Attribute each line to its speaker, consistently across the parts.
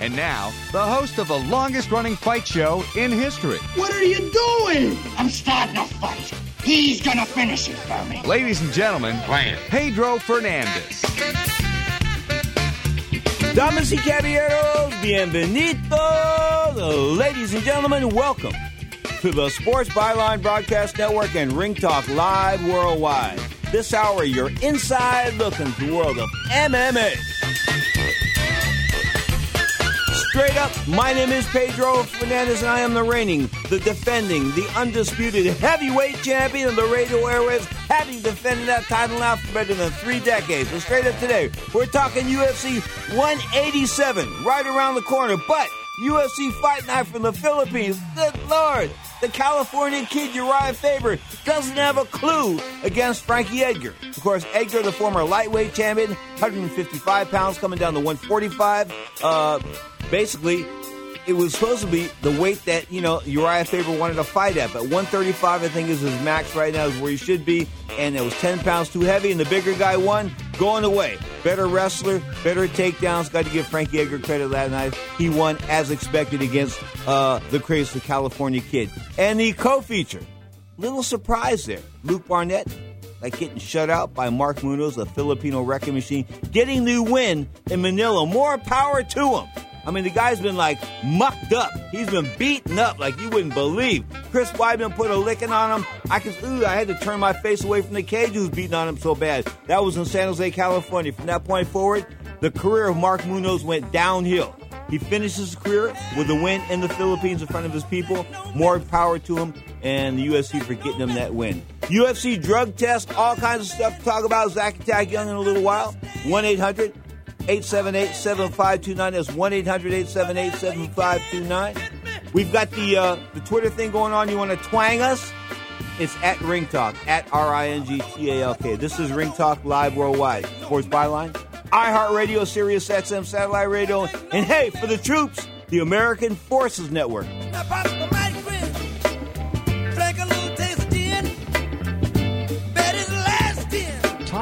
Speaker 1: And now, the host of the longest running fight show in history.
Speaker 2: What are you doing? I'm starting a fight. He's gonna finish it for me.
Speaker 1: Ladies and gentlemen, Pedro Fernandez.
Speaker 3: Damas y caballeros, bienvenidos. Ladies and gentlemen, welcome to the Sports Byline Broadcast Network and Ring Talk Live Worldwide. This hour, your inside look into the world of MMA. Straight up, my name is Pedro Fernandez, and I am the reigning, the defending, the undisputed heavyweight champion of the radio airwaves, having defended that title now for better than three decades. And straight up today, we're talking UFC 187, right around the corner. But UFC Fight Night from the Philippines, good lord! The California kid Uriah Faber doesn't have a clue against Frankie Edgar. Of course, Edgar, the former lightweight champion, 155 pounds, coming down to 145. Uh, basically, it was supposed to be the weight that you know Uriah Faber wanted to fight at, but 135 I think is his max right now, is where he should be, and it was 10 pounds too heavy, and the bigger guy won, going away. Better wrestler, better takedowns. Got to give Frankie Edgar credit that night. He won as expected against uh, the crazy California kid, and the co-feature. Little surprise there, Luke Barnatt. Like getting shut out by Mark Munoz, a Filipino wrecking machine, getting the win in Manila. More power to him. I mean, the guy's been like mucked up. He's been beaten up like you wouldn't believe. Chris Weidman put a licking on him. I could, ooh, I had to turn my face away from the cage who was beating on him so bad. That was in San Jose, California. From that point forward, the career of Mark Munoz went downhill. He finishes his career with a win in the Philippines in front of his people. More power to him, and the UFC for getting him that win. UFC drug test, all kinds of stuff to talk about. Zach Attack Young in a little while. 1 800 878 7529. That's 1 800 878 7529. We've got the, uh, the Twitter thing going on. You want to twang us? It's at Ring Talk, at R I N G T A L K. This is Ring Talk Live Worldwide. Sports Byline, iHeartRadio, Sirius XM Satellite Radio, and hey, for the troops, the American Forces Network.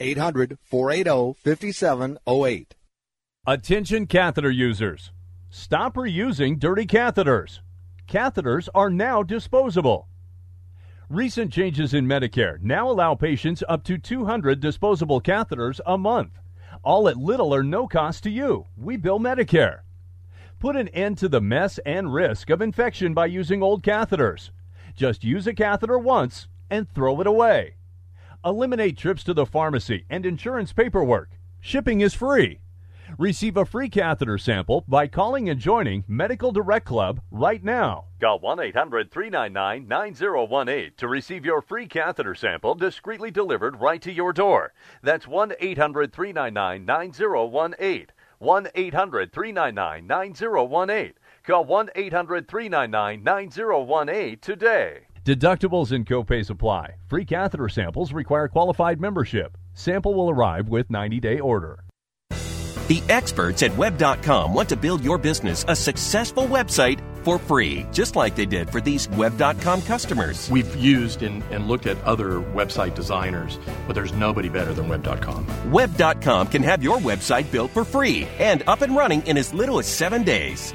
Speaker 4: 800 480 5708.
Speaker 5: Attention catheter users. Stop reusing dirty catheters. Catheters are now disposable. Recent changes in Medicare now allow patients up to 200 disposable catheters a month, all at little or no cost to you. We bill Medicare. Put an end to the mess and risk of infection by using old catheters. Just use a catheter once and throw it away. Eliminate trips to the pharmacy and insurance paperwork. Shipping is free. Receive a free catheter sample by calling and joining Medical Direct Club right now. Call 1 800 399 9018 to receive your free catheter sample discreetly delivered right to your door. That's 1 800 399 9018. 1 800 399 9018. Call 1 800 399 9018 today. Deductibles and copays apply. Free catheter samples require qualified membership. Sample will arrive with 90 day order.
Speaker 6: The experts at web.com want to build your business a successful website for free, just like they did for these web.com customers.
Speaker 7: We've used and, and looked at other website designers, but there's nobody better than web.com.
Speaker 6: Web.com can have your website built for free and up and running in as little as seven days.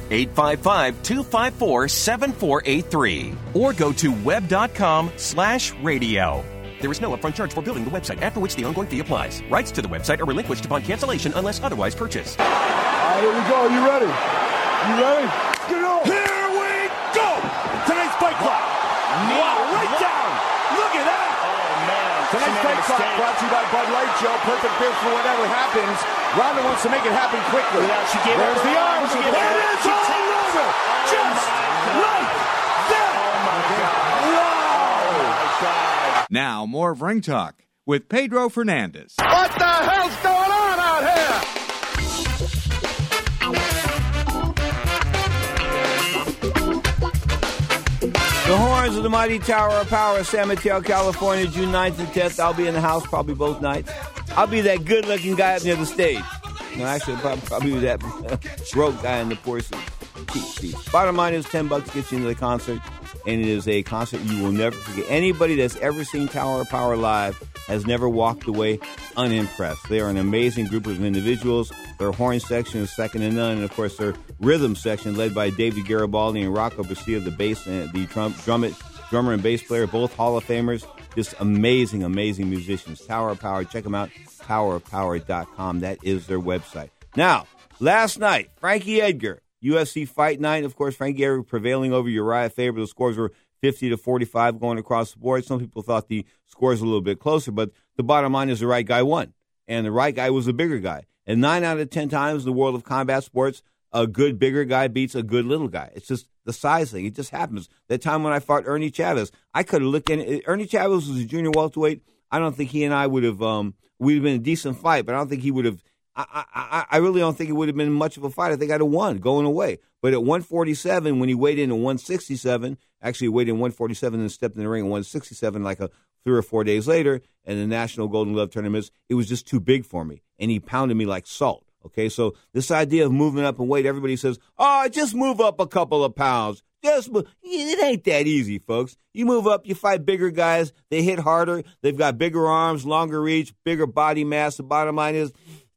Speaker 6: 855 254 7483 or go to web.com slash radio. There is no upfront charge for building the website, after which the ongoing fee applies. Rights to the website are relinquished upon cancellation unless otherwise purchased.
Speaker 8: All right, here we go. You ready? You ready? Get it on. Here we go. Tonight's fight clock. Wow, right down. Look at that.
Speaker 9: Oh, man.
Speaker 8: Tonight's brought to you by Bud Light, Joe. Perfect fit for whatever happens. Ronda wants to make it happen quickly.
Speaker 9: Yeah, she gave
Speaker 8: There's the arm.
Speaker 9: arm. She
Speaker 8: There
Speaker 9: gave
Speaker 8: it
Speaker 9: up-
Speaker 8: is.
Speaker 9: she
Speaker 8: All over.
Speaker 9: Oh,
Speaker 8: Just
Speaker 9: my
Speaker 8: like that. Oh, wow.
Speaker 1: Oh, now, more of Ring Talk with Pedro Fernandez.
Speaker 8: What the hell's going
Speaker 3: The horns of the mighty Tower of Power, San Mateo, California, June 9th and 10th. I'll be in the house probably both nights. I'll be that good looking guy up near the stage. No, actually, probably, be that broke guy in the seat. Bottom line is 10 bucks gets you into the concert, and it is a concert you will never forget. Anybody that's ever seen Tower of Power live has never walked away unimpressed. They are an amazing group of individuals. Their horn section is second to none, and of course, their rhythm section, led by David Garibaldi and Rocco Basile, the bass and the drum, drum, drummer and bass player, both Hall of Famers. Just amazing, amazing musicians. Tower of Power, check them out. Towerofpower.com. That is their website. Now, last night, Frankie Edgar, UFC Fight Night. Of course, Frank Edgar prevailing over Uriah Faber. The scores were 50 to 45 going across the board. Some people thought the scores a little bit closer, but the bottom line is the right guy won. And the right guy was a bigger guy. And nine out of 10 times in the world of combat sports, a good bigger guy beats a good little guy. It's just the size thing. It just happens. That time when I fought Ernie Chavez, I could have looked in. Ernie Chavez was a junior welterweight. I don't think he and I would have, um, we'd have been a decent fight, but I don't think he would have. I, I, I really don't think it would have been much of a fight. I think I'd have won going away. But at 147, when he weighed in at 167, actually weighed in 147 and stepped in the ring at 167 like a three or four days later in the National Golden Glove tournaments, it was just too big for me. And he pounded me like salt. Okay, so this idea of moving up in weight, everybody says, oh, just move up a couple of pounds. Just move. It ain't that easy, folks. You move up, you fight bigger guys. They hit harder. They've got bigger arms, longer reach, bigger body mass. The bottom line is,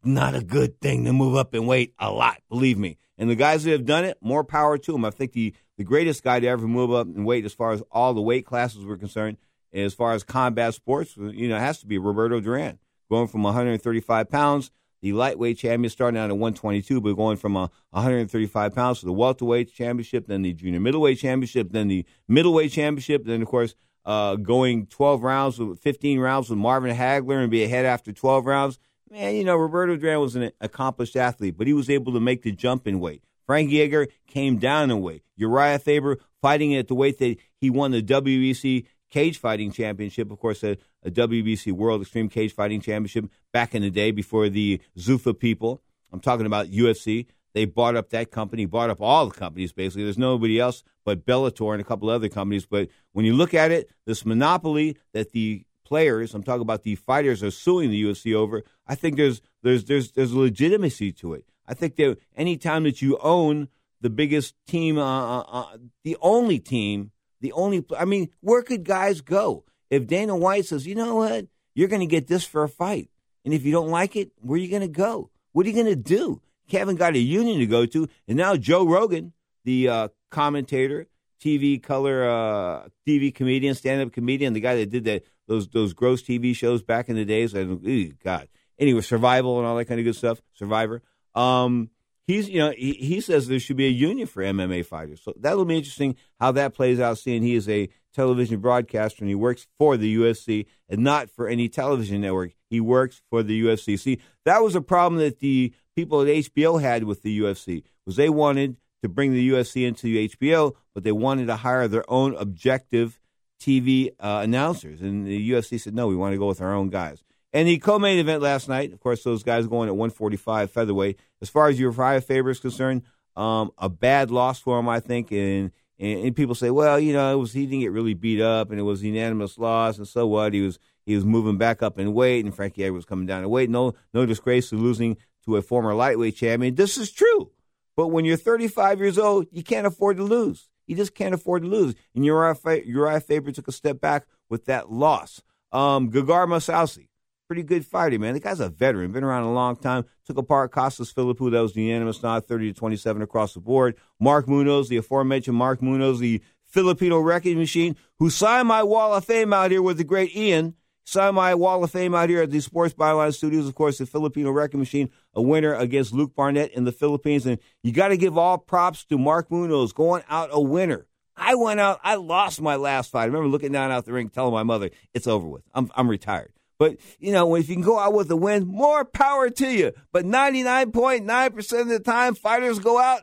Speaker 3: not a good thing to move up in weight a lot, believe me. And the guys that have done it, more power to them. I think the, the greatest guy to ever move up in weight as far as all the weight classes were concerned, as far as combat sports, you know, has to be Roberto Duran, going from 135 pounds the lightweight champion starting out at 122, but going from uh, 135 pounds to the welterweight championship, then the junior middleweight championship, then the middleweight championship, then of course uh, going 12 rounds, with 15 rounds with Marvin Hagler and be ahead after 12 rounds. Man, you know Roberto Duran was an accomplished athlete, but he was able to make the jump in weight. Frankie Edgar came down in weight. Uriah Faber fighting at the weight that he won the WBC cage fighting championship, of course, a, a, WBC World Extreme Cage Fighting Championship back in the day before the Zuffa people. I'm talking about UFC. They bought up that company, bought up all the companies basically. There's nobody else but Bellator and a couple other companies. But when you look at it, this monopoly that the players, I'm talking about the fighters, are suing the UFC over. I think there's there's there's there's legitimacy to it. I think that any time that you own the biggest team, uh, uh, the only team the only, I mean, where could guys go? If Dana White says, you know what, you're going to get this for a fight. And if you don't like it, where are you going to go? What are you going to do? You haven't got a union to go to. And now Joe Rogan, the uh, commentator, TV color, uh, TV comedian, stand up comedian, the guy that did that, those, those gross TV shows back in the days. And, God. Anyway, survival and all that kind of good stuff, Survivor. Um, he's you know he, he says there should be a union for MMA fighters. So that'll be interesting how that plays out. Seeing he is a television broadcaster and he works for the UFC and not for any television network. He works for the UFC. See, that was a problem that the people at HBO had with the UFC was they wanted to bring the UFC into HBO, but they wanted to hire their own objective TV uh, announcers. And the UFC said, no, we want to go with our own guys. And the co-main event last night, of course, those guys going at 145 featherweight. As far as Uriah Faber is concerned, um, a bad loss for him, I think. And, and, and people say, well, you know, it was he didn't get really beat up, and it was unanimous loss, and so what? He was he was moving back up in weight, and Frankie Edgar was coming down in weight. No, no disgrace to losing to a former lightweight champion. This is true. But when you're 35 years old, you can't afford to lose. You just can't afford to lose. And Uriah, Uriah Faber took a step back with that loss. Um, Gegard Mousasi, pretty good fighter, man. The guy's a veteran, been around a long time. Took apart Costas Philippou. That was the unanimous nod, 30 to 27 across the board. Mark Munoz, the aforementioned Mark Munoz, the Filipino wrecking machine, who signed my wall of fame out here with the great Ian. My wall of fame out here at the Sports Byline Studios. Of course, the Filipino Record machine, a winner against Luke Barnatt in the Philippines. And you got to give all props to Mark Munoz going out a winner. I went out, I lost my last fight. I remember looking down out the ring, telling my mother, it's over with. I'm, I'm retired. But, you know, if you can go out with a win, more power to you. But 99.9% of the time, fighters go out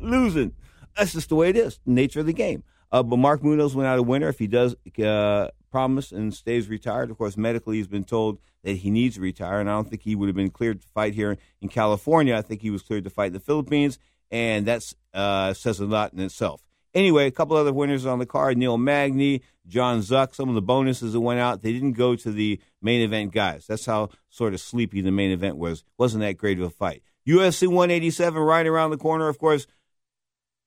Speaker 3: losing. That's just the way it is, nature of the game. Uh, but Mark Munoz went out a winner. If he does uh, promise and stays retired, of course, medically he's been told that he needs to retire, and I don't think he would have been cleared to fight here in California. I think he was cleared to fight in the Philippines, and that uh, says a lot in itself. Anyway, a couple other winners on the card: Neil Magny, Jon Tuck, Some of the bonuses that went out, they didn't go to the main event guys. That's how sort of sleepy the main event was. wasn't that great of a fight. UFC 187 right around the corner, of course.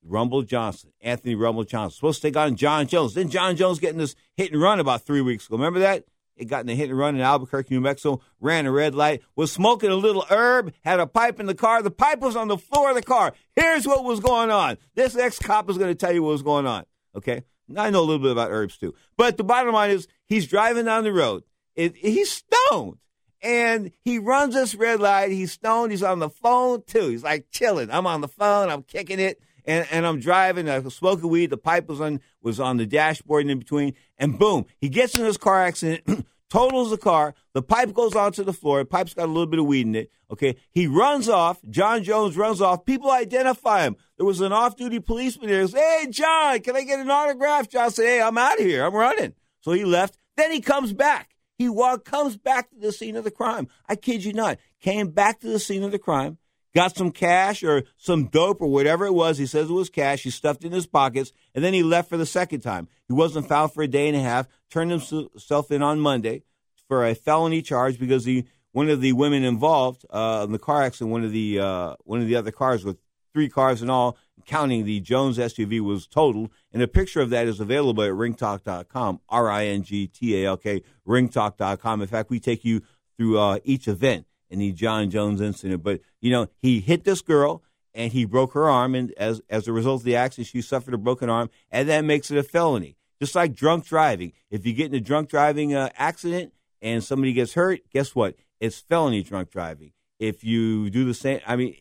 Speaker 3: Rumble Johnson, Anthony Rumble Johnson, supposed to take on Jon Jones. Then Jon Jones getting this hit and run about three weeks ago. Remember that? It got in a hit and run in Albuquerque, New Mexico, ran a red light, was smoking a little herb, had a pipe in the car. The pipe was on the floor of the car. Here's what was going on. This ex cop is going to tell you what was going on. Okay? I know a little bit about herbs too. But the bottom line is he's driving down the road. It, he's stoned. And he runs this red light. He's stoned. He's on the phone too. He's like chilling. I'm on the phone. I'm kicking it and, and I'm driving, I was smoking weed. The pipe was on was on the dashboard and in between, and boom, he gets in this car accident, totals the car. The pipe goes onto the floor. The pipe's got a little bit of weed in it. Okay, he runs off. Jon Jones runs off. People identify him. There was an off-duty policeman there. He goes, "Hey, John, can I get an autograph?" John said, "Hey, I'm out of here. I'm running." So he left. Then he comes back. He walk, comes back to the scene of the crime. I kid you not. Came back to the scene of the crime got some cash or some dope or whatever it was. He says it was cash. He stuffed it in his pockets, and then he left for the second time. He wasn't found for a day and a half. Turned himself in on Monday for a felony charge because he one of the women involved uh, in the car accident, one of the uh, one of the other cars with three cars in all, counting the Jones SUV, was totaled. And a picture of that is available at ringtalk.com, R I N G T A L K, ringtalk.com. In fact, we take you through uh, each event in the Jon Jones incident. But you know, he hit this girl and he broke her arm, and as as a result of the accident, she suffered a broken arm, and that makes it a felony. Just like drunk driving, if you get in a drunk driving uh, accident and somebody gets hurt, guess what? It's felony drunk driving. If you do the same, I mean,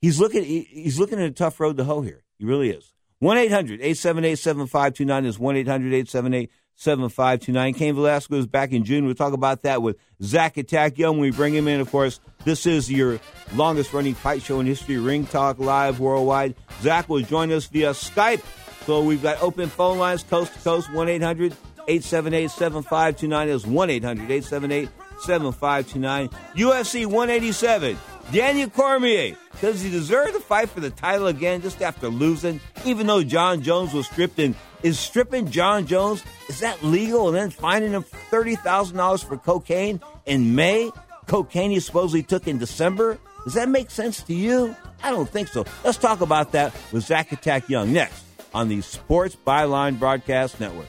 Speaker 3: he's looking he's looking at a tough road to hoe here. He really is. 1 800 878 7529 is 1 800 878 7529. Cain Velasquez back in June. We'll talk about that with Zach Attack Young when we bring him in. Of course, this is your longest running fight show in history, Ring Talk Live Worldwide. Zach will join us via Skype. So we've got open phone lines coast to coast 1 800 878 7529. Is 1 800 878 7529. UFC 187. Daniel Cormier. Does he deserve to fight for the title again just after losing? Even though Jon Jones was stripped in is stripping Jon Jones, is that legal? And then finding him $30,000 for cocaine in May? Cocaine he supposedly took in December? Does that make sense to you? I don't think so. Let's talk about that with Zach Attack Young next on the Sports Byline Broadcast Network.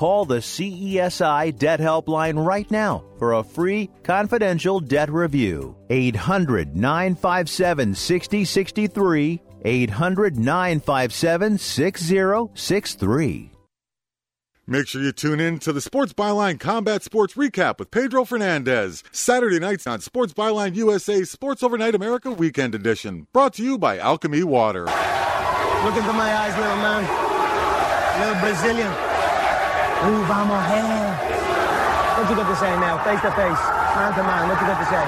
Speaker 10: Call the CESI Debt Helpline right now for a free confidential debt review. 800 957 6063. 800 957 6063.
Speaker 11: Make sure you tune in to the Sports Byline Combat Sports Recap with Pedro Fernandez. Saturday nights on Sports Byline USA Sports Overnight America Weekend Edition. Brought to you by Alchemy Water.
Speaker 12: Look into my eyes, little man. Little Brazilian. Ooh, vamos, hey. What you got to say now, face to face, man to man? What you got to say?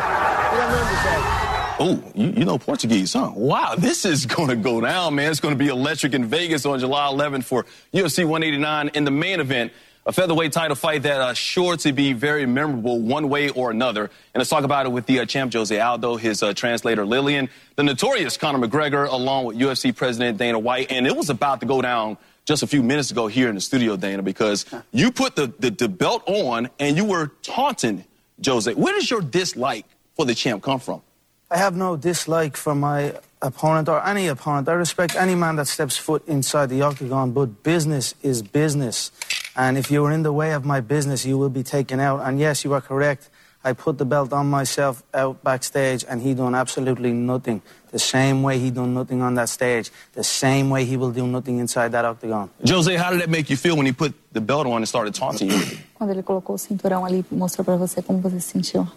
Speaker 12: What got to say?
Speaker 13: Oh, you, you, know Portuguese, huh? Wow, this is going to go down, man. It's going to be electric in Vegas on July 11th for UFC 189 in the main event. A featherweight title fight that uh, sure to be very memorable one way or another. And let's talk about it with the uh, champ Jose Aldo, his uh, translator Lillian, the notorious Conor McGregor, along with UFC president Dana White. And it was about to go down just a few minutes ago here in the studio, Dana, because you put the, the, the belt on and you were taunting Jose. Where does your dislike for the champ come from?
Speaker 12: I have no dislike for my opponent or any opponent. I respect any man that steps foot inside the octagon, but business is business. And if you are in the way of my business, you will be taken out. And yes, you are correct. I put the belt on myself out backstage, and he done absolutely nothing. The same way he done nothing on that stage, the same way he will do nothing inside that octagon.
Speaker 13: Jose, how did that make you feel when he put the belt on and started taunting you?
Speaker 14: Quando ele colocou o cinturão ali, mostrou para você como você se sentiu?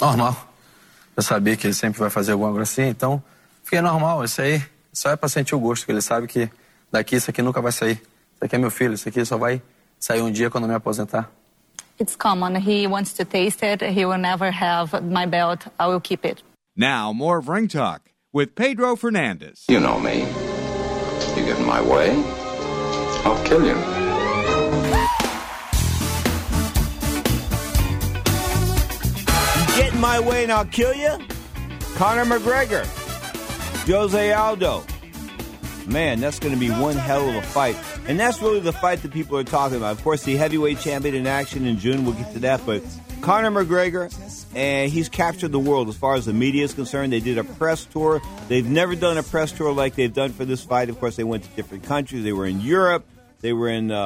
Speaker 15: Normal. Eu sabia que ele sempre vai fazer alguma coisa assim, então fiquei normal. Isso aí só é pra sentir o gosto, que ele sabe que daqui isso aqui nunca vai sair. Isso aqui é meu filho, isso aqui só vai sair um dia quando eu me aposentar.
Speaker 14: It's common. He wants to taste it. He will never have my belt. I will keep it.
Speaker 1: Now, more of Ring Talk with Pedro Fernandez.
Speaker 16: You know me. You get in my way, I'll kill you.
Speaker 3: You get in my way and I'll kill you? Conor McGregor, Jose Aldo. Man, that's going to be one hell of a fight. And that's really the fight that people are talking about. Of course, the heavyweight champion in action in June, we'll get to that. But Conor McGregor, and he's captured the world as far as the media is concerned. They did a press tour. They've never done a press tour like they've done for this fight. Of course, they went to different countries. They were in Europe. They were in uh,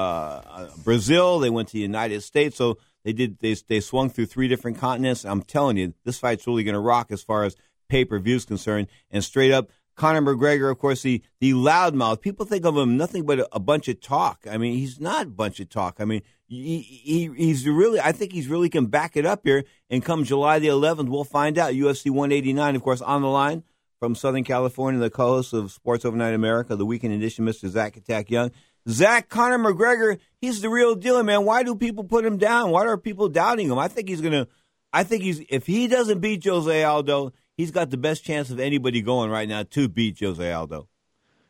Speaker 3: uh Brazil. They went to the United States. So they did. They, they swung through three different continents. I'm telling you, this fight's really going to rock as far as pay per view is concerned. And straight up, Conor McGregor, of course, the the loudmouth. People think of him nothing but a, a, bunch of talk. I mean, he's not a bunch of talk. I mean, he, he he's really. I think he's really can back it up here. And come July the 11th, we'll find out. UFC 189, of course, on the line from Southern California, the co-host of Sports Overnight America, the Weekend Edition, Mr. Zach Attack Young. Zach Conor McGregor, he's the real deal, man. Why do people put him down? Why are people doubting him? I think he's gonna. I think he's if he doesn't beat Jose Aldo, he's got the best chance of anybody going right now to beat Jose Aldo.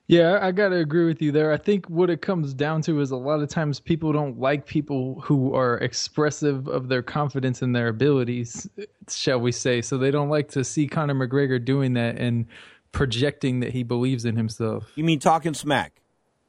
Speaker 17: Yeah, I got to agree with you there. I think what it comes down to is a lot of times people don't like people who are expressive of their confidence in their abilities, shall we say. So they don't like to see Conor McGregor doing that and projecting that he believes in himself.
Speaker 3: You mean talking smack?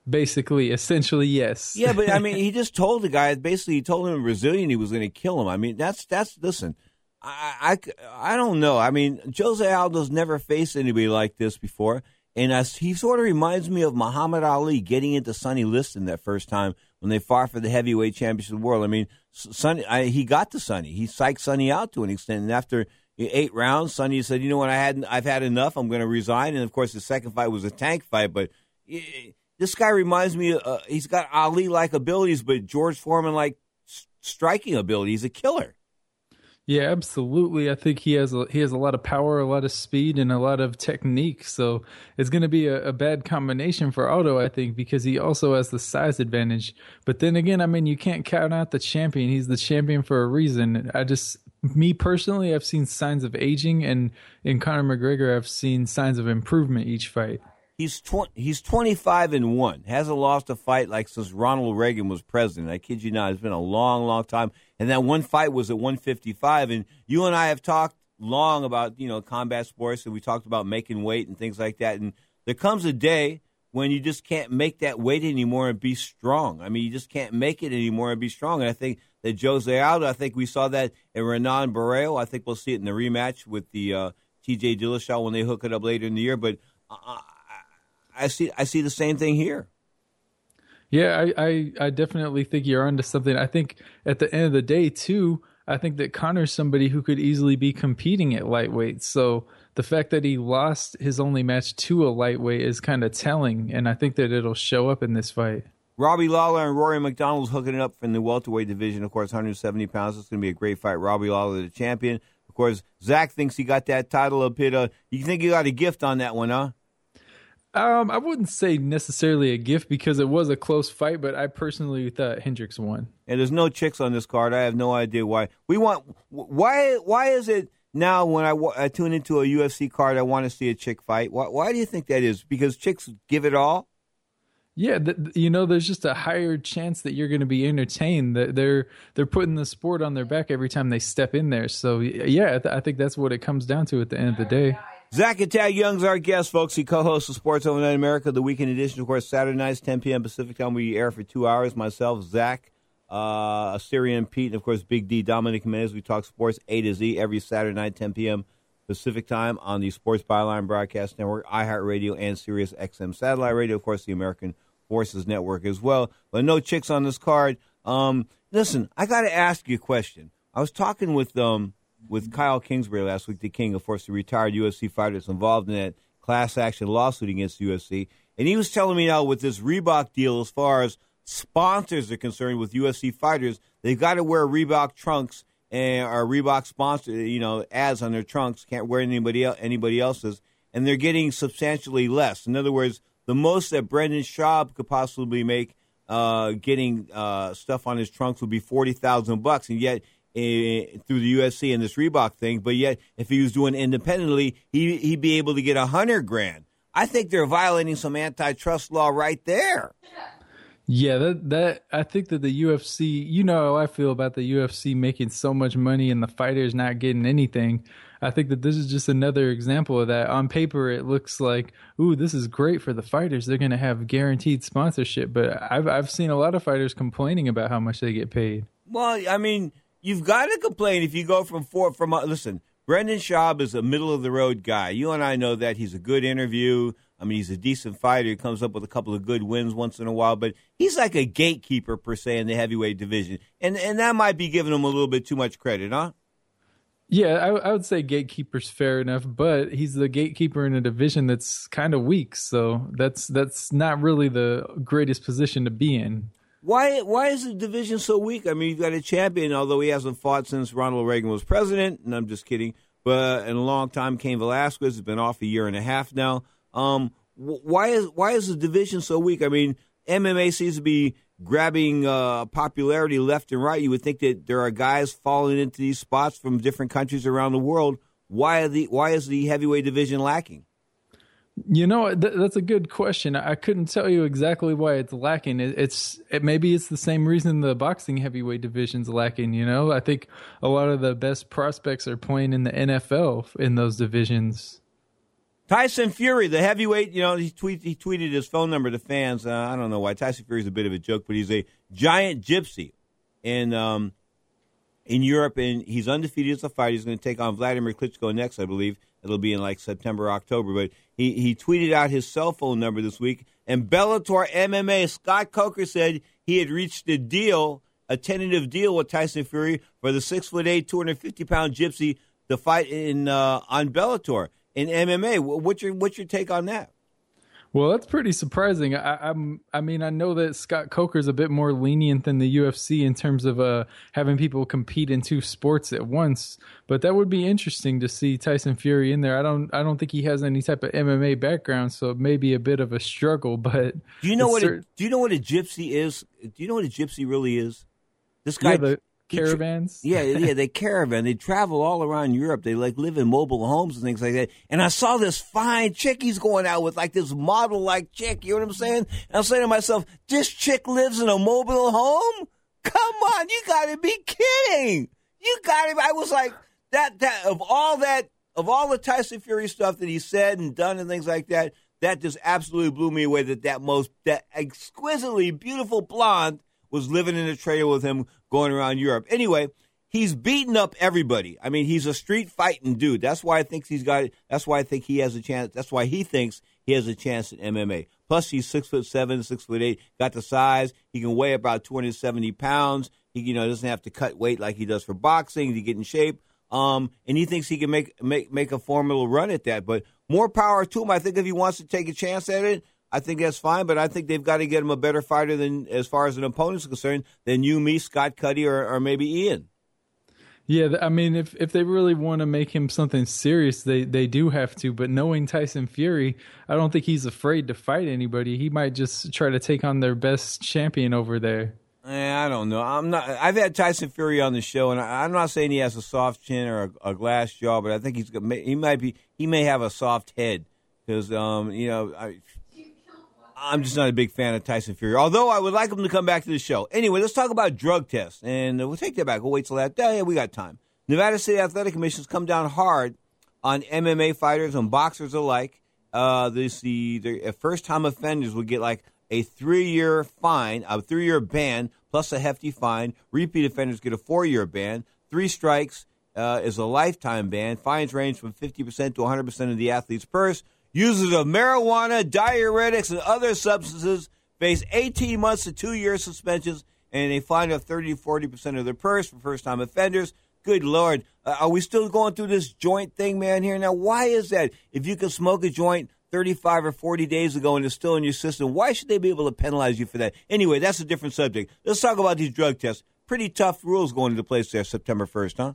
Speaker 17: Basically, essentially, yes.
Speaker 3: Yeah, but I mean, he just told the guy. Basically, he told him in Brazilian he was going to kill him. I mean, that's that's listen. I, I, I don't know. I mean, Jose Aldo's never faced anybody like this before. And as he sort of reminds me of Muhammad Ali getting into Sonny Liston that first time when they fought for the heavyweight championship of the world. I mean, Sonny, I, he got to Sonny. He psyched Sonny out to an extent. And after eight rounds, Sonny said, "You know what? I had I've had enough. I'm going to resign." And of course, the second fight was a tank fight. But this guy reminds me. Uh, he's got Ali like abilities, but George Foreman like striking ability. He's a killer.
Speaker 17: Yeah, absolutely. I think he has a, he has a lot of power, a lot of speed, and a lot of technique. So it's going to be a, a, bad combination for Aldo, I think, because he also has the size advantage. But then again, I mean, you can't count out the champion. He's the champion for a reason. I just, me personally, I've seen signs of aging, and in Conor McGregor, I've seen signs of improvement each fight.
Speaker 3: He's tw- he's 25 and 1. Hasn't lost a fight like since Ronald Reagan was president. I kid you not. It's been a long, long time. And that one fight was at 155. And you and I have talked long about, you know, combat sports and we talked about making weight and things like that. And there comes a day when you just can't make that weight anymore and be strong. I mean, you just can't make it anymore and be strong. And I think that Jose Aldo, I think we saw that in Renan Barão. I think we'll see it in the rematch with the uh, TJ Dillashaw when they hook it up later in the year. But uh, I see I see the same thing here.
Speaker 17: Yeah, I, I, I definitely think you're onto something. I think at the end of the day, too, I think that Conor's somebody who could easily be competing at lightweight. So the fact that he lost his only match to a lightweight is kind of telling, and I think that it'll show up in this fight.
Speaker 3: Robbie Lawler and Rory MacDonald's hooking it up from the welterweight division. Of course, 170 pounds. It's going to be a great fight. Robbie Lawler, the champion. Of course, Zach thinks he got that title up hit. Uh, you think you got a gift on that one, huh?
Speaker 17: Um, I wouldn't say necessarily a gift because it was a close fight, but I personally thought Hendricks won.
Speaker 3: And there's no chicks on this card. I have no idea why. We want why? Why is it now when I, I tune into a UFC card, I want to see a chick fight? Why, why do you think that is? Because chicks give it all.
Speaker 17: Yeah, th- you know, there's just a higher chance that you're going to be entertained. That they're they're putting the sport on their back every time they step in there. So yeah, I, th- I think that's what it comes down to at the end of the day.
Speaker 3: Zach and Young's our guest, folks. He co-hosts the Sports Overnight America, the weekend edition. Of course, Saturday nights, 10 p.m. Pacific time. We air for two hours. Myself, Zach, uh, Assyrian Pete, and of course, Big D, Dominic Jimenez. We talk sports A to Z every Saturday night, 10 p.m. Pacific time on the Sports Byline Broadcast Network, iHeartRadio, and Sirius XM Satellite Radio. Of course, the American Forces Network as well. But no chicks on this card. Um, listen, I got to ask you a question. I was talking with um, with Kyle Kingsbury last week, the king, of course, the retired UFC fighter that's involved in that class action lawsuit against UFC. And he was telling me now with this Reebok deal, as far as sponsors are concerned with UFC fighters, they've got to wear Reebok trunks and or Reebok sponsor, you know, ads on their trunks. Can't wear anybody anybody else's, and they're getting substantially less. In other words, the most that Brendan Schaub could possibly make uh, getting uh, stuff on his trunks would be forty thousand bucks, and yet Eh, through the UFC and this Reebok thing, but yet if he was doing independently, he he'd be able to get a hundred grand. I think they're violating some antitrust law right there.
Speaker 17: Yeah, that that I think that the UFC, you know how I feel about the UFC making so much money and the fighters not getting anything. I think that this is just another example of that. On paper, it looks like, ooh, this is great for the fighters. They're going to have guaranteed sponsorship. But I've I've seen a lot of fighters complaining about how much they get paid.
Speaker 3: Well, I mean, you've got to complain if you go from four from uh, listen. Brendan Schaub is a middle of the road guy. You and I know that he's a good interview. I mean, he's a decent fighter. He comes up with a couple of good wins once in a while, but he's like a gatekeeper per se in the heavyweight division, and and that might be giving him a little bit too much credit, huh?
Speaker 17: Yeah, I, I would say gatekeeper's fair enough, but he's the gatekeeper in a division that's kind of weak, so that's that's not really the greatest position to be in.
Speaker 3: Why why is the division so weak? I mean, you've got a champion, although he hasn't fought since Ronald Reagan was president, and I'm just kidding. But in a long time, Cain Velasquez has been off a year and a half now. Um, why is why is the division so weak? I mean, MMA seems to be grabbing uh, popularity left and right. You would think that there are guys falling into these spots from different countries around the world. Why the why is the heavyweight division lacking?
Speaker 17: You know, th- that's a good question. I couldn't tell you exactly why it's lacking. It, it's it, maybe it's the same reason the boxing heavyweight division's lacking. You know, I think a lot of the best prospects are playing in the NFL in those divisions.
Speaker 3: Tyson Fury, the heavyweight, you know, he, tweet, he tweeted his phone number to fans. Uh, I don't know why. Tyson Fury is a bit of a joke, but he's a giant gypsy And um, in Europe, and he's undefeated as a fighter. He's going to take on Vladimir Klitschko next, I believe. It'll be in like September, October. But he, he tweeted out his cell phone number this week, and Bellator MMA, Scott Coker said he had reached a deal, a tentative deal with Tyson Fury for the six foot eight, 250 pound gypsy to fight in uh, on Bellator in MMA. What's your what's your take on that?
Speaker 17: Well, that's pretty surprising. I, am I mean, I know that Scott Coker's a bit more lenient than the UFC in terms of uh, having people compete in two sports at once. But that would be interesting to see Tyson Fury in there. I don't, I don't think he has any type of MMA background, so it may be a bit of a struggle. But
Speaker 3: do you know what? Cert- a, do you know what a gypsy is? Do you know what a gypsy really is? This guy,
Speaker 17: yeah, the, caravans.
Speaker 3: yeah, yeah, they caravan. They travel all around Europe. They like live in mobile homes and things like that. And I saw this fine chick he's going out with, like this model like chick. You know what I'm saying? And I'm saying to myself, this chick lives in a mobile home. Come on, you got to be kidding! You got to. I was like that. That of all that of all the Tyson Fury stuff that he said and done and things like that. That just absolutely blew me away. That that most that exquisitely beautiful blonde was living in a trailer with him going around Europe. Anyway, he's beating up everybody. I mean, he's a street fighting dude. That's why I think he's got. That's why I think he has a chance. That's why he thinks he has a chance at MMA. Plus, he's six foot seven, six foot eight. Got the size. He can weigh about two hundred seventy pounds. He, you know, doesn't have to cut weight like he does for boxing to get in shape. Um, and he thinks he can make make make a formidable run at that. But more power to him. I think if he wants to take a chance at it, I think that's fine, but I think they've got to get him a better fighter than, as far as an opponent's concerned, than you, me, Scott Cuddy, or, or maybe Ian.
Speaker 17: Yeah, I mean, if if they really want to make him something serious, they they do have to. But knowing Tyson Fury, I don't think he's afraid to fight anybody. He might just try to take on their best champion over there.
Speaker 3: Eh, I don't know. I'm not. I've had Tyson Fury on the show, and I, am not saying he has a soft chin or a, a glass jaw, but I think he's he might be he may have a soft head because um you know I, I'm just not a big fan of Tyson Fury, although I would like him to come back to the show. Anyway, let's talk about drug tests, and we'll take that back. We'll wait till that. Yeah, we got time. Nevada State Athletic Commission's come down hard on MMA fighters and boxers alike. Uh, this the, the first time offenders will get like a three year fine, a three year ban plus a hefty fine. Repeat offenders get a four year ban. Three strikes uh, is a lifetime ban. Fines range from 50% to 100% of the athlete's purse. Users of marijuana, diuretics, and other substances face 18 months to two year suspensions and a fine of 30 to 40% of their purse for first time offenders. Good Lord. Uh, are we still going through this joint thing, man, here? Now, why is that? If you can smoke a joint 35 or 40 days ago and it's still in your system, why should they be able to penalize you for that? Anyway, that's a different subject. Let's talk about these drug tests. Pretty tough rules going into place there September 1st, huh?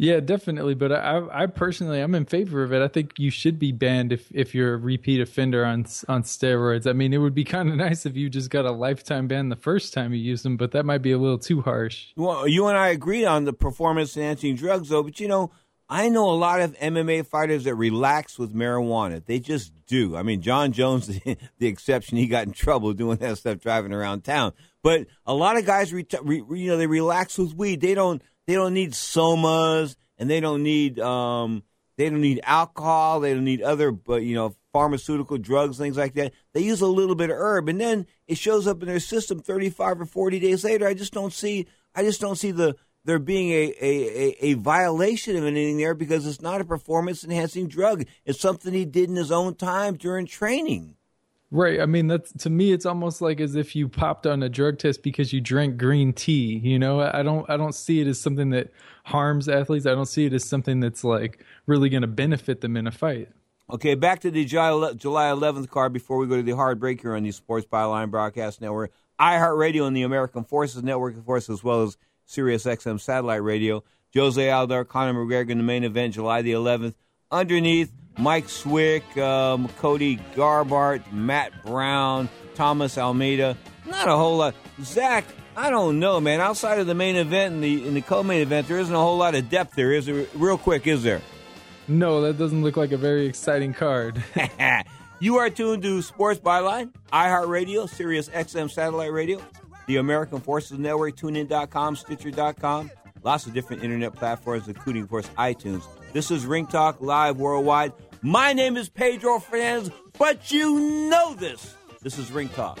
Speaker 17: Yeah, definitely. But I, I personally, I'm in favor of it. I think you should be banned if, if you're a repeat offender on on steroids. I mean, it would be kind of nice if you just got a lifetime ban the first time you use them, but that might be a little too harsh.
Speaker 3: Well, you and I agree on the performance enhancing drugs, though. But you know, I know a lot of MMA fighters that relax with marijuana. They just do. I mean, Jon Jones, the exception, he got in trouble doing that stuff driving around town. But a lot of guys, re- re- you know, they relax with weed. They don't. They don't need somas, and they don't need. Um, they don't need alcohol. They don't need other, but you know, pharmaceutical drugs, things like that. They use a little bit of herb, and then it shows up in their system 35 or 40 days later. I just don't see. I just don't see the there being a, a, a, violation of anything there because it's not a performance enhancing drug. It's something he did in his own time during training.
Speaker 17: Right. I mean, that's to me, it's almost like as if you popped on a drug test because you drank green tea. You know, I don't, I don't see it as something that harms athletes. I don't see it as something that's like really going to benefit them in a fight.
Speaker 3: Okay, back to the July 11th card before we go to the hard break here on the Sports Byline Broadcast Network, iHeartRadio, and the American Forces Network, of course, as well as Sirius XM satellite radio. Jose Aldo, Conor McGregor in the main event, July the 11th. Underneath, Mike Swick, um, Cody Garbrandt, Matt Brown, Thomas Almeida. Not a whole lot. Zach, I don't know, man. Outside of the main event and the in the co-main event, there isn't a whole lot of depth there. Is there? Real quick, is there?
Speaker 17: No, that doesn't look like a very exciting card.
Speaker 3: you are tuned to Sports Byline, iHeartRadio, Sirius XM satellite radio, the American Forces Network, TuneIn.com, Stitcher.com, lots of different internet platforms, including, of course, iTunes. This is Ring Talk Live Worldwide. My name is Pedro Fernandez, but you know this. This is Ring Talk.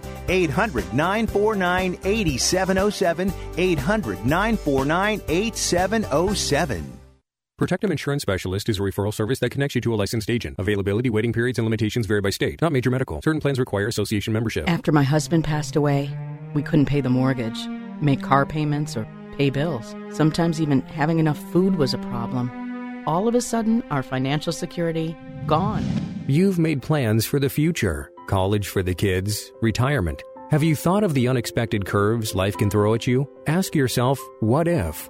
Speaker 10: 800 949 8707. 800 949 8707.
Speaker 18: Protectum Insurance Specialist is a referral service that connects you to a licensed agent. Availability, waiting periods, and limitations vary by state. Not major medical. Certain plans require association membership.
Speaker 19: After my husband passed away, we couldn't pay the mortgage, make car payments, or pay bills. Sometimes even having enough food was a problem. All of a sudden, our financial security gone.
Speaker 18: You've made plans for the future college for the kids, retirement. Have you thought of the unexpected curves life can throw at you? Ask yourself, what if?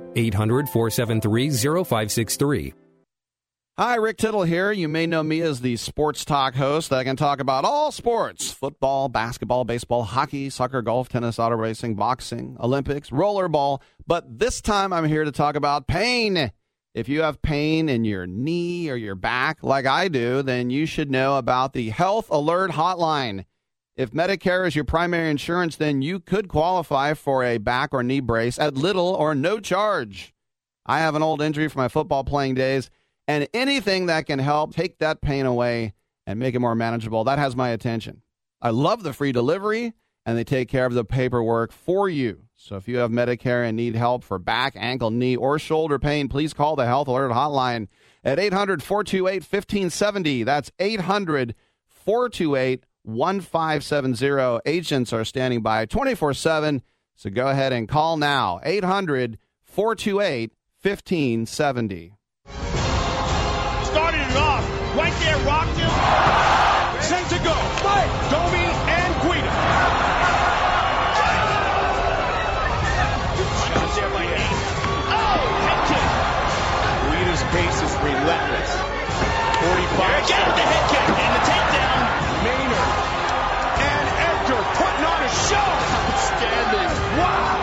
Speaker 18: 800 473 0563.
Speaker 20: Hi, Rick Tittle here. You may know me as the sports talk host I can talk about all sports football, basketball, baseball, hockey, soccer, golf, tennis, auto racing, boxing, Olympics, rollerball. But this time I'm here to talk about pain. If you have pain in your knee or your back, like I do, then you should know about the Health Alert Hotline. If Medicare is your primary insurance, then you could qualify for a back or knee brace at little or no charge. I have an old injury from my football playing days, and anything that can help take that pain away and make it more manageable, that has my attention. I love the free delivery, and they take care of the paperwork for you. So if you have Medicare and need help for back, ankle, knee, or shoulder pain, please call the Health Alert Hotline at 800 428 1570. That's 800 428 1570. Agents are standing by 24 7. So go ahead and call now 800 428 1570.
Speaker 8: Started it off right there, rocked him. Sent to go. Mike, Domi, and Guida. Oh, head kick. Guida's pace is relentless. 45. Again the head kick and the takedown. Maynard and Edgar putting on a show. Outstanding. Wow.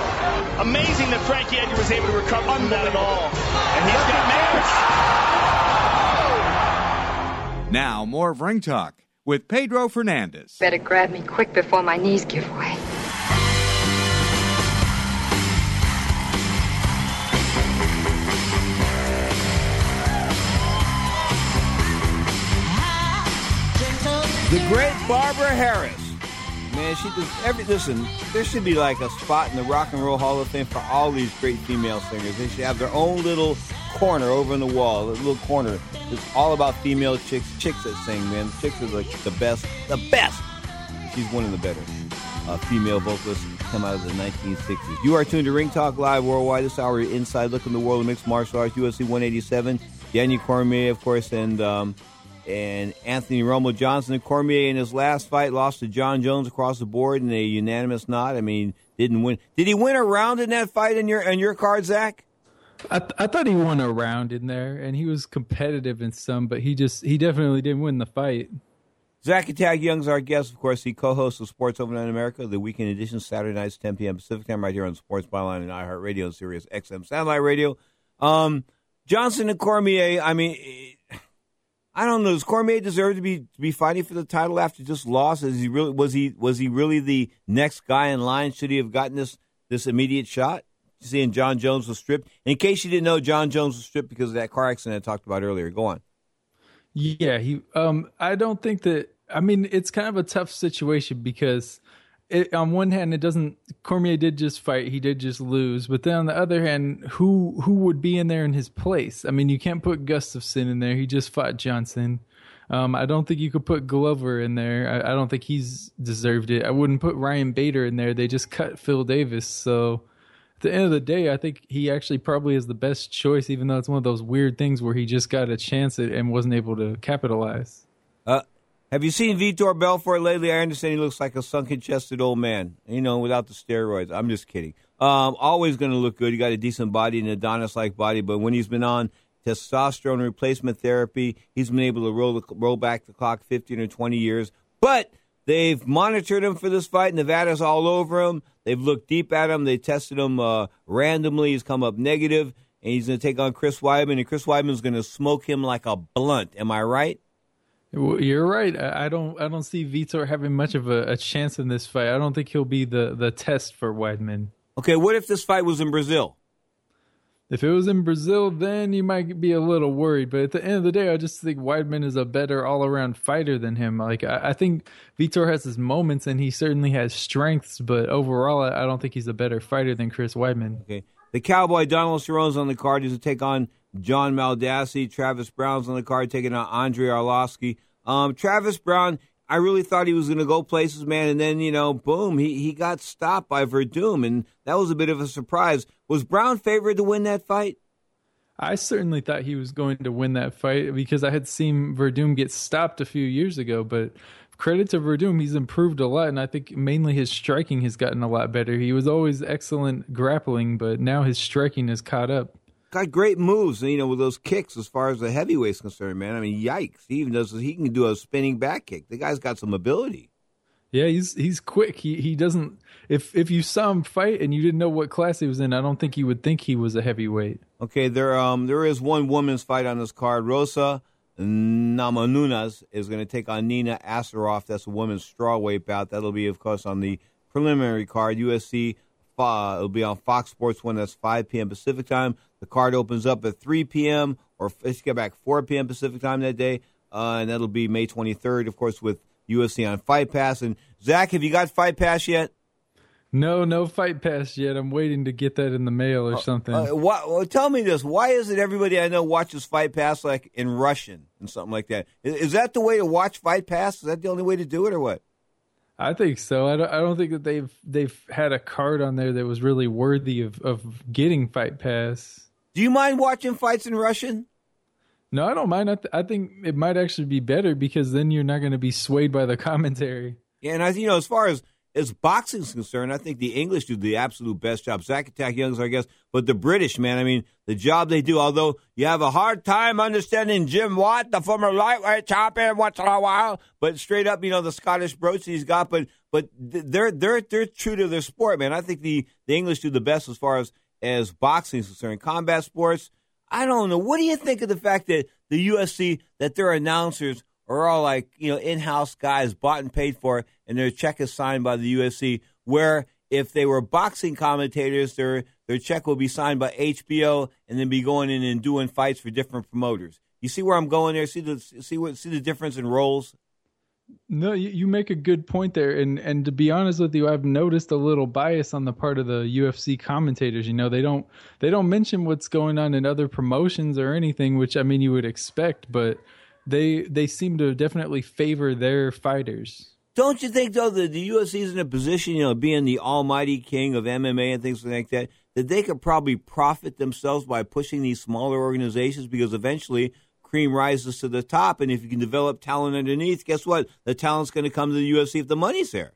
Speaker 8: Amazing that Frankie Edgar was able to recover from that at all. And he's got Maynard.
Speaker 1: Now, more of Ring Talk with Pedro Fernandez.
Speaker 21: Better grab me quick before my knees give way.
Speaker 3: The great Barbara Harris. Man, she does every. Listen, there should be like a spot in the Rock and Roll Hall of Fame for all these great female singers. They should have their own little corner over in the wall, a little corner. It's all about female chicks, chicks that sing. Man, chicks are like the best, the best. She's one of the better uh, female vocalists come out of the 1960s. You are tuned to Ring Talk Live worldwide. This hour, inside look in the world of mixed martial arts. UFC 187. Daniel Cormier, of course, and um, and Anthony Rumble Johnson. And Cormier in his last fight lost to Jon Jones across the board in a unanimous nod. I mean, didn't win. Did he win a round in that fight in your in your card, Zach?
Speaker 17: I, th- I thought he won a round in there, and he was competitive in some, but he just he definitely didn't win the fight.
Speaker 3: Zach Attack Young's our guest, of course. He co-hosts of Sports Overnight America, the weekend edition, Saturday nights, 10 p.m. Pacific time, right here on Sports Byline and iHeartRadio and Sirius XM Satellite Radio. Um, Johnson and Cormier, I mean, I don't know. Does Cormier deserve to be to be fighting for the title after just loss? Is he really was he was he really the next guy in line? Should he have gotten this this immediate shot? Seeing Jon Jones was stripped. In case you didn't know, Jon Jones was stripped because of that car accident I talked about earlier. Go on.
Speaker 17: Yeah, he. Um, I don't think that. I mean, it's kind of a tough situation because, it, on one hand, it doesn't. Cormier did just fight; he did just lose. But then on the other hand, who who would be in there in his place? I mean, you can't put Gustafsson in there. He just fought Johnson. Um, I don't think you could put Glover in there. I, I don't think he's deserved it. I wouldn't put Ryan Bader in there. They just cut Phil Davis, so at the end of the day, I think he actually probably is the best choice, even though it's one of those weird things where he just got a chance at and wasn't able to capitalize.
Speaker 3: Uh, have you seen Vitor Belfort lately? I understand he looks like a sunken chested old man, you know, without the steroids. I'm just kidding. Um, always going to look good. He got a decent body, an Adonis like body, but when he's been on testosterone replacement therapy, he's been able to roll, the, roll back the clock 15 or 20 years. But They've monitored him for this fight. Nevada's all over him. They've looked deep at him. They tested him uh, randomly. He's come up negative, and he's going to take on Chris Weidman, and Chris Weidman's going to smoke him like a blunt. Am I right?
Speaker 17: Well, You're right. I don't. I don't see Vitor having much of a, a chance in this fight. I don't think he'll be the the test for Weidman.
Speaker 3: Okay, what if this fight was in Brazil?
Speaker 17: If it was in Brazil, then you might be a little worried. But at the end of the day, I just think Weidman is a better all around fighter than him. Like I, I think Vitor has his moments, and he certainly has strengths. But overall, I, I don't think he's a better fighter than Chris Weidman.
Speaker 3: Okay. The Cowboy Donald Cerrone's on the card. He's to take on John Makdessi. Travis Browne's on the card, taking on Andrei Arlovski. Um, Travis Browne, I really thought he was going to go places, man, and then you know, boom, he he got stopped by Werdum, and that was a bit of a surprise. Was Browne favored to win that fight?
Speaker 17: I certainly thought he was going to win that fight because I had seen Werdum get stopped a few years ago. But credit to Werdum, he's improved a lot, and I think mainly his striking has gotten a lot better. He was always excellent grappling, but now his striking has caught up.
Speaker 3: Got great moves, you know, with those kicks as far as the heavyweight's concerned, man. I mean, yikes! He even does. He can do a spinning back kick. The guy's got some ability.
Speaker 17: Yeah, he's he's quick. He he doesn't. If if you saw him fight and you didn't know what class he was in, I don't think you would think he was a heavyweight.
Speaker 3: Okay, there um there is one women's fight on this card. Rosa Namajunas is going to take on Nina Ansaroff. That's a women's strawweight bout. That'll be, of course, on the preliminary card. USC. Uh, it'll be on Fox Sports One. That's 5 p.m. Pacific time. The card opens up at 3 p.m. or let's get back 4 p.m. Pacific time that day, uh, and that'll be May 23rd, of course, with UFC on Fight Pass. And Zach, have you got Fight Pass yet?
Speaker 17: No, no fight pass yet. I'm waiting to get that in the mail or something.
Speaker 3: Uh, why, well, tell me this: Why is it everybody I know watches Fight Pass like in Russian and something like that? Is, is that the way to watch Fight Pass? Is that the only way to do it, or what?
Speaker 17: I think so. I don't, I don't think that they've they've had a card on there that was really worthy of, of getting Fight Pass.
Speaker 3: Do you mind watching fights in Russian?
Speaker 17: No, I don't mind. I, th- I think it might actually be better because then you're not going to be swayed by the commentary.
Speaker 3: Yeah, and I, you know, as far as as boxing's concerned, I think the English do the absolute best job. Zack Attack Young's I guess, but the British, man, I mean, the job they do, although you have a hard time understanding Jim Watt, the former lightweight champion, once in a while, but straight up, you know, the Scottish brooch he's got, but but they're they're they're true to their sport, man. I think the, the English do the best as far as as boxing is concerned. Combat sports, I don't know. What do you think of the fact that the UFC that their announcers are all like you know in-house guys bought and paid for, and their check is signed by the UFC. Where if they were boxing commentators, their their check will be signed by HBO, and then be going in and doing fights for different promoters. You see where I'm going there? See the see what see the difference in roles.
Speaker 17: No, you, make a good point there, and and to be honest with you, I've noticed a little bias on the part of the UFC commentators. You know, they don't they don't mention what's going on in other promotions or anything, which I mean you would expect, but they they seem to definitely favor their fighters.
Speaker 3: Don't you think though that the UFC is in a position, you know, being the almighty king of MMA and things like that, that they could probably profit themselves by pushing these smaller organizations because eventually cream rises to the top, and if you can develop talent underneath, guess what? The talent's going to come to the UFC if the money's there.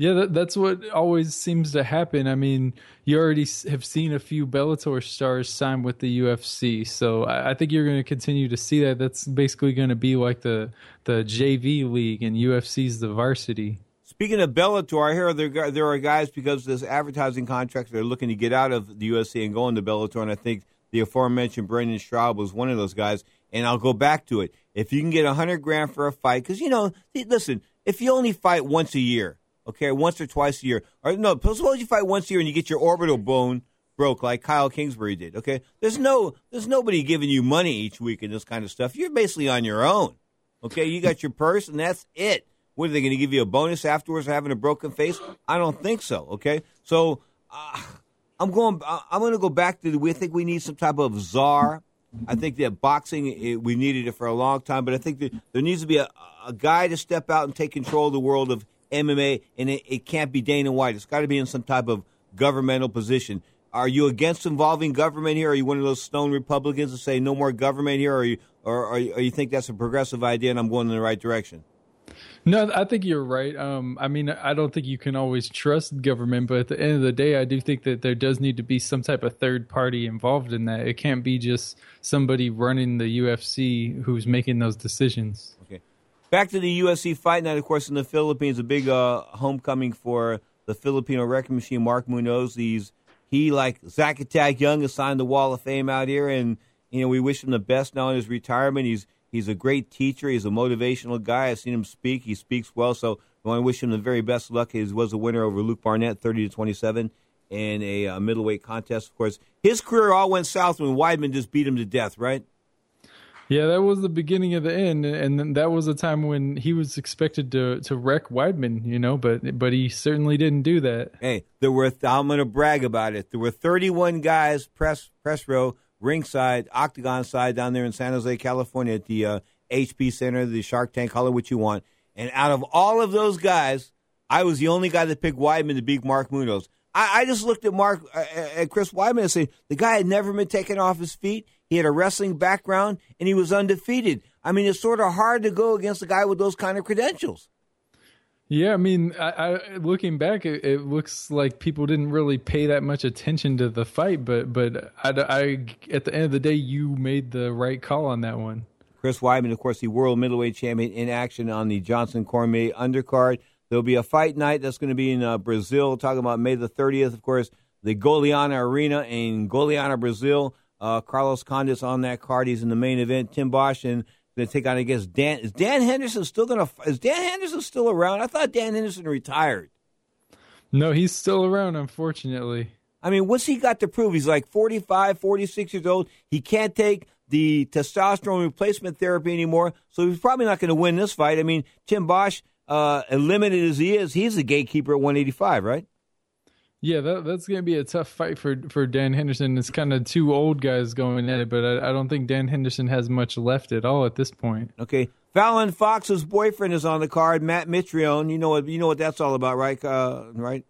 Speaker 17: Yeah, that, that's what always seems to happen. I mean, you already have seen a few Bellator stars sign with the UFC, so I, I think you're going to continue to see that. That's basically going to be like the the JV league, and UFC's the varsity.
Speaker 3: Speaking of Bellator, I hear there there are guys because of this advertising contract they're looking to get out of the UFC and go into Bellator, and I think the aforementioned Brendan Schaub was one of those guys. And I'll go back to it. If you can get a hundred grand for a fight, because you know, listen, if you only fight once a year, okay, once or twice a year, or no, suppose you fight once a year and you get your orbital bone broke like Kyle Kingsbury did, okay? There's no, there's nobody giving you money each week and this kind of stuff. You're basically on your own, okay? You got your purse and that's it. What are they going to give you a bonus afterwards for having a broken face? I don't think so. Okay, so uh, I'm going. I'm going to go back to. The, we think we need some type of czar I think that boxing, it, we needed it for a long time, but I think that there needs to be a, a guy to step out and take control of the world of MMA, and it, it can't be Dana White. It's got to be in some type of governmental position. Are you against involving government here? Are you one of those stone Republicans that say no more government here, or you, or, or, or you think that's a progressive idea and I'm going in the right direction?
Speaker 17: No, I think you're right. Um, I mean, I don't think you can always trust government, but at the end of the day, I do think that there does need to be some type of third party involved in that. It can't be just somebody running the UFC who's making those decisions.
Speaker 3: Okay. Back to the UFC fight night, of course, in the Philippines, a big uh, homecoming for the Filipino record machine, Mark Munoz. He's he like Zach Attack Young has signed the Wall of Fame out here, and you know we wish him the best now in his retirement. He's He's a great teacher. He's a motivational guy. I've seen him speak. He speaks well. So I want to wish him the very best luck. He was a winner over Luke Barnatt, 30 to 27, in a uh, middleweight contest. Of course, his career all went south when Weidman just beat him to death, right?
Speaker 17: Yeah, that was the beginning of the end, and that was a time when he was expected to to wreck Weidman, you know, but but he certainly didn't do that.
Speaker 3: Hey, there were I'm going to brag about it. There were 31 guys press press row ringside, octagon side down there in San Jose, California at the uh, HP Center, the Shark Tank, call it what you want. And out of all of those guys, I was the only guy that picked Weidman to beat Mark Munoz. I, I just looked at Mark uh, at Chris Weidman and said the guy had never been taken off his feet. He had a wrestling background and he was undefeated. I mean, it's sort of hard to go against a guy with those kind of credentials.
Speaker 17: Yeah, I mean, I, I, looking back, it, it, looks like people didn't really pay that much attention to the fight, but but I, I, at the end of the day, you made the right call on that one.
Speaker 3: Chris Weidman, of course, the world middleweight champion, in action on the Johnson Cormier undercard. There'll be a fight night that's going to be in uh, Brazil, talking about May the 30th, of course, the Goiânia Arena in Goiânia, Brazil. Uh, Carlos Condit on that card. He's in the main event. Tim Boetsch and going to take on against Dan. Is Dan Henderson still going to? Is Dan Henderson still around? I thought Dan Henderson retired.
Speaker 17: No, he's still around, unfortunately.
Speaker 3: I mean, what's he got to prove? He's like 45, 46 years old. He can't take the testosterone replacement therapy anymore, so he's probably not going to win this fight. I mean, Tim Boetsch, uh, limited as he is, he's the gatekeeper at 185, right?
Speaker 17: Yeah, that, that's going to be a tough fight for for Dan Henderson. It's kind of two old guys going at it, but I, I, don't think Dan Henderson has much left at all at this point.
Speaker 3: Okay, Fallon Fox's boyfriend is on the card, Matt Mitrione. You know what you know what that's all about, right? Uh, right?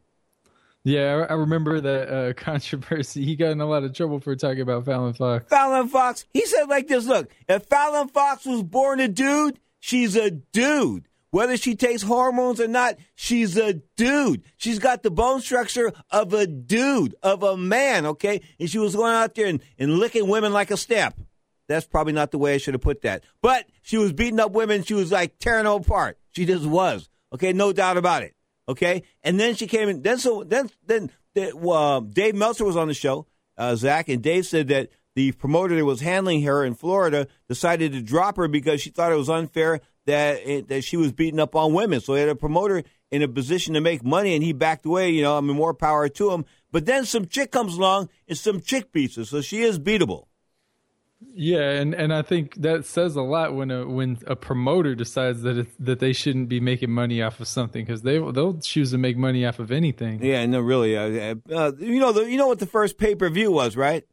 Speaker 17: Yeah, I, I remember that uh, controversy. He got in a lot of trouble for talking about Fallon Fox.
Speaker 3: Fallon Fox. He said like this: Look, if Fallon Fox was born a dude, she's a dude. Whether she takes hormones or not, she's a dude. She's got the bone structure of a dude, of a man, okay? And she was going out there and, and licking women like a stamp. That's probably not the way I should have put that. But she was beating up women. She was like tearing them apart. She just was. Okay, no doubt about it. Okay, and then she came in. Then so then then uh, Dave Meltzer was on the show, uh, Zach, and Dave said that the promoter that was handling her in Florida decided to drop her because she thought it was unfair that it, that she was beating up on women. So he had a promoter in a position to make money, and he backed away. You know, I mean, more power to him. But then some chick comes along, and some chick beats her, so she is beatable.
Speaker 17: Yeah, and, and I think that says a lot when a when a promoter decides that it, that they shouldn't be making money off of something because they they'll choose to make money off of anything.
Speaker 3: Yeah, no, really. Uh, uh, you know, the, you know what the first pay per view was, right?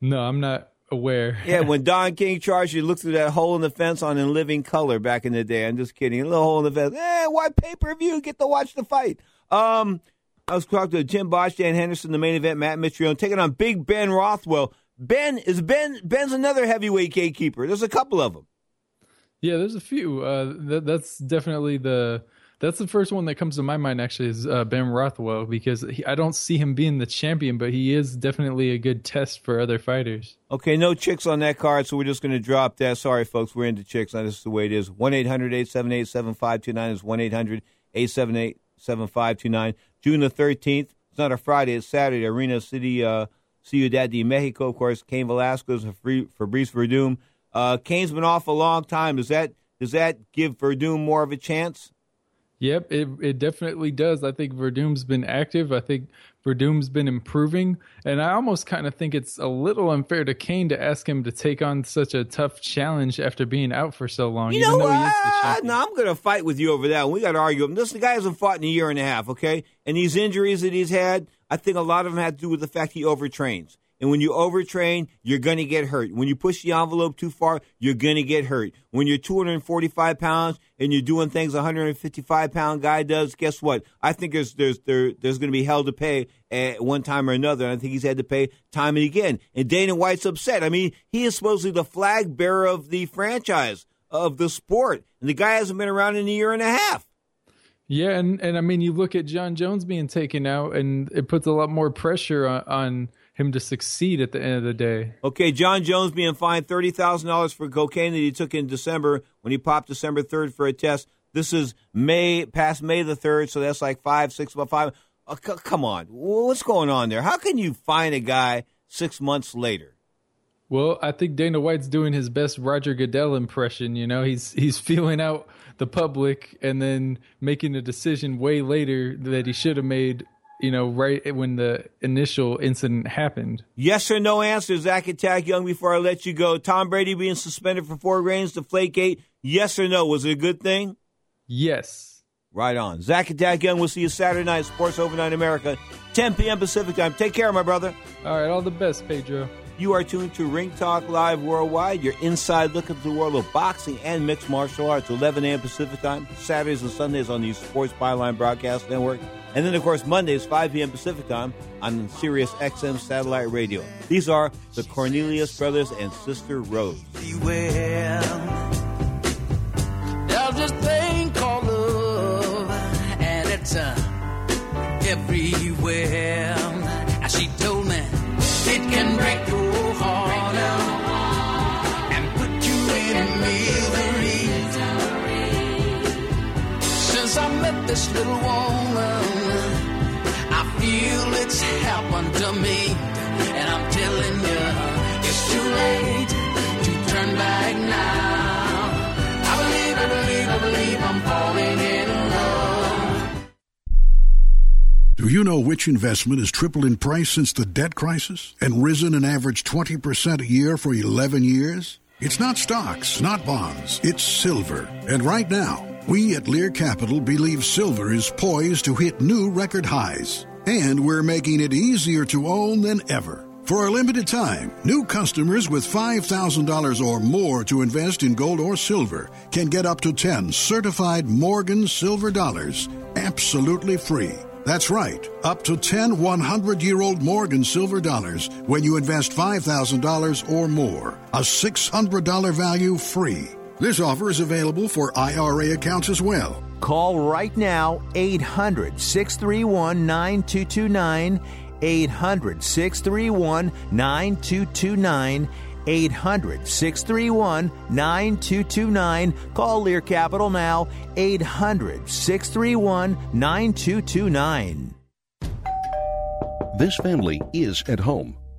Speaker 17: No, I'm not aware.
Speaker 3: yeah, when Don King charged you, look through that hole in the fence on In Living Color back in the day. I'm just kidding. A little hole in the fence. Eh, why pay per view? Get to watch the fight. Um, I was talking to Jim Boetsch, Dan Henderson, the main event, Matt Mitrione, taking on Big Ben Rothwell. Ben is Ben. Ben's another heavyweight gatekeeper. There's a couple of them.
Speaker 17: Yeah, there's a few. Uh, that, that's definitely the that's the first one that comes to my mind. Actually, is uh, Ben Rothwell because he, I don't see him being the champion, but he is definitely a good test for other fighters.
Speaker 3: Okay, no chicks on that card, so we're just going to drop that. Sorry, folks, we're into chicks. Now, this is the way it is. One 878 7529 is one 878 7529 June the thirteenth. It's not a Friday; it's Saturday. Arena City. Uh, Ciudad de Mexico, of course, Cain Velasquez, for Fabrice Werdum. Uh, Cain's been off a long time. Does that does that give Werdum more of a chance?
Speaker 17: Yep, it it definitely does. I think Werdum's been active. I think Werdum's been improving, and I almost kind of think it's a little unfair to Cain to ask him to take on such a tough challenge after being out for so long.
Speaker 3: You know what? No, I'm going to fight with you over that. We got to argue. This the guy hasn't fought in a year and a half. Okay, and these injuries that he's had, I think a lot of them had to do with the fact he overtrains. And when you overtrain, you're going to get hurt. When you push the envelope too far, you're going to get hurt. When you're 245 pounds and you're doing things a 155 pound guy does, guess what? I think there's there's there, there's going to be hell to pay at one time or another. And I think he's had to pay time and again. And Dana White's upset. I mean, he is supposedly the flag bearer of the franchise of the sport, and the guy hasn't been around in a year and a half.
Speaker 17: Yeah, and, and I mean, you look at Jon Jones being taken out, and it puts a lot more pressure on, on him to succeed at the end of the day.
Speaker 3: Okay, Jon Jones being fined thirty thousand dollars for cocaine that he took in December when he popped December third for a test. This is May past May the third, so that's like five, six, about five. Oh, c- come on, what's going on there? How can you find a guy six months later?
Speaker 17: Well, I think Dana White's doing his best Roger Goodell impression. You know, he's he's feeling out the public and then making a decision way later that he should have made. You know, right when the initial incident happened.
Speaker 3: Yes or no answer, Zach Attack Young. Before I let you go, Tom Brady being suspended for four games, Deflategate. Yes or no? Was it a good thing?
Speaker 17: Yes.
Speaker 3: Right on. Zach Attack Young. We'll see you Saturday night, Sports Overnight America, 10 p.m. Pacific time. Take care, my brother.
Speaker 17: All right, all the best, Pedro.
Speaker 3: You are tuned to Ring Talk Live Worldwide, your inside look at the world of boxing and mixed martial arts, 11 a.m. Pacific time, Saturdays and Sundays on the Sports Byline Broadcast Network. And then, of course, Mondays, 5 p.m. Pacific time on Sirius XM Satellite Radio. These are the Cornelius Brothers and Sister Rose.
Speaker 22: Beware. There's this thing called love, and it's uh, everywhere. As she told me, it can break your heart out and put you in misery. Since I met this little feel it's happened to me, and I'm telling you, it's too late to turn back now. I believe, I believe, I believe I'm falling in love.
Speaker 23: Do you know which investment has tripled in price since the debt crisis and risen an average 20% a year for 11 years? It's not stocks, not bonds, it's silver. And right now, we at Lear Capital believe silver is poised to hit new record highs. And we're making it easier to own than ever. For a limited time, new customers with $5,000 or more to invest in gold or silver can get up to 10 certified Morgan silver dollars absolutely free. That's right, up to 10 100 year old Morgan silver dollars when you invest $5,000 or more. A $600 value free. This offer is available for IRA accounts as well.
Speaker 10: Call right now 800 631 9229. 800 631 9229. 800 631 9229. Call Lear Capital now. 800 631 9229.
Speaker 24: This family is at home,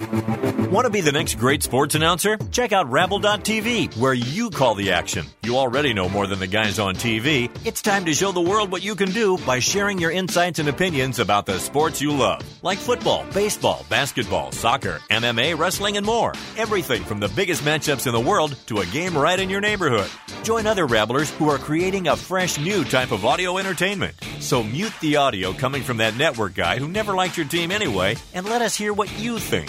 Speaker 25: Want to be the next great sports announcer? Check out Rabble.tv, where you call the action. You already know more than the guys on TV. It's time to show the world what you can do by sharing your insights and opinions about the sports you love, like football, baseball, basketball, soccer, MMA, wrestling, and more. Everything from the biggest matchups in the world to a game right in your neighborhood. Join other Rabblers who are creating a fresh new type of audio entertainment. So mute the audio coming from that network guy who never liked your team anyway, and let us hear what you think.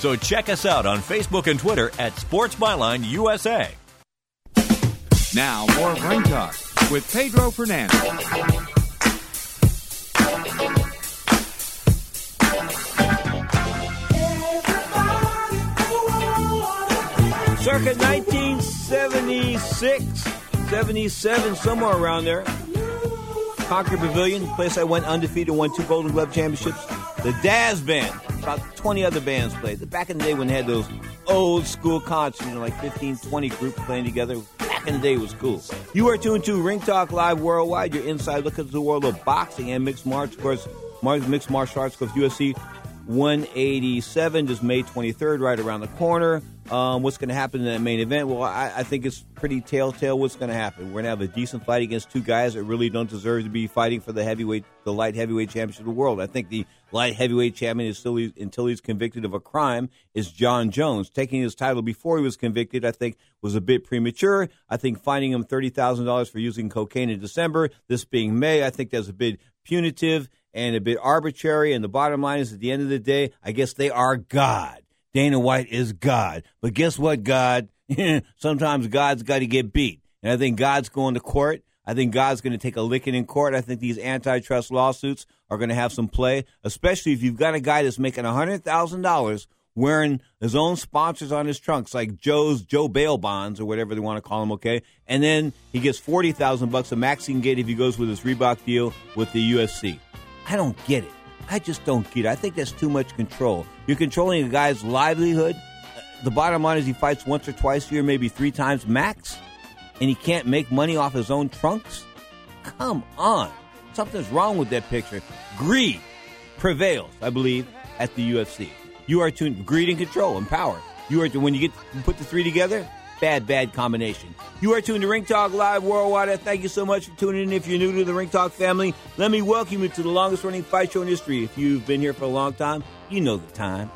Speaker 25: So check us out on Facebook and Twitter at Sports Byline USA.
Speaker 1: Now, more Ring Talk with Pedro Fernandez.
Speaker 3: Circa 1976, 77, somewhere around there. Concord Pavilion, place I went undefeated, won two Golden Glove championships. The Dazz Band, about 20 other bands played. Back in the day when they had those old school concerts, you know, like 15, 20 groups playing together. Back in the day was cool. You are tuned to Ring Talk Live Worldwide, your inside look at the world of boxing and mixed martial arts. Mixed martial arts, because UFC 187, just May 23rd, right around the corner. Um, what's going to happen in that main event? Well, I, I think it's pretty telltale what's going to happen. We're going to have a decent fight against two guys that really don't deserve to be fighting for the heavyweight, the light heavyweight championship of the world. I think the light heavyweight champion is still until he's convicted of a crime is Jon Jones. Taking his title before he was convicted, I think, was a bit premature. I think finding him thirty thousand dollars for using cocaine in December, this being May, I think that's a bit punitive and a bit arbitrary. And the bottom line is, at the end of the day, I guess they are God. Dana White is God. But guess what, God? Sometimes God's got to get beat. And I think God's going to court. I think God's going to take a licking in court. I think these antitrust lawsuits are going to have some play, especially if you've got a guy that's making $100,000 wearing his own sponsors on his trunks, like Joe's Joe Bail bonds or whatever they want to call them. Okay, and then he gets forty thousand bucks a maxing gate if he goes with his Reebok deal with the UFC. I don't get it. I just don't get it. I think that's too much control. You're controlling a guy's livelihood. Uh, the bottom line is he fights once or twice a year, maybe three times max, and he can't make money off his own trunks. Come on, something's wrong with that picture. Greed prevails, I believe, at the UFC. You are tuned greed and control and power. You are when you get put the three together, bad, bad combination. You are tuned to Ring Talk Live Worldwide. Thank you so much for tuning in. If you're new to the Ring Talk family, let me welcome you to the longest running fight show in history. If you've been here for a long time, you know the time.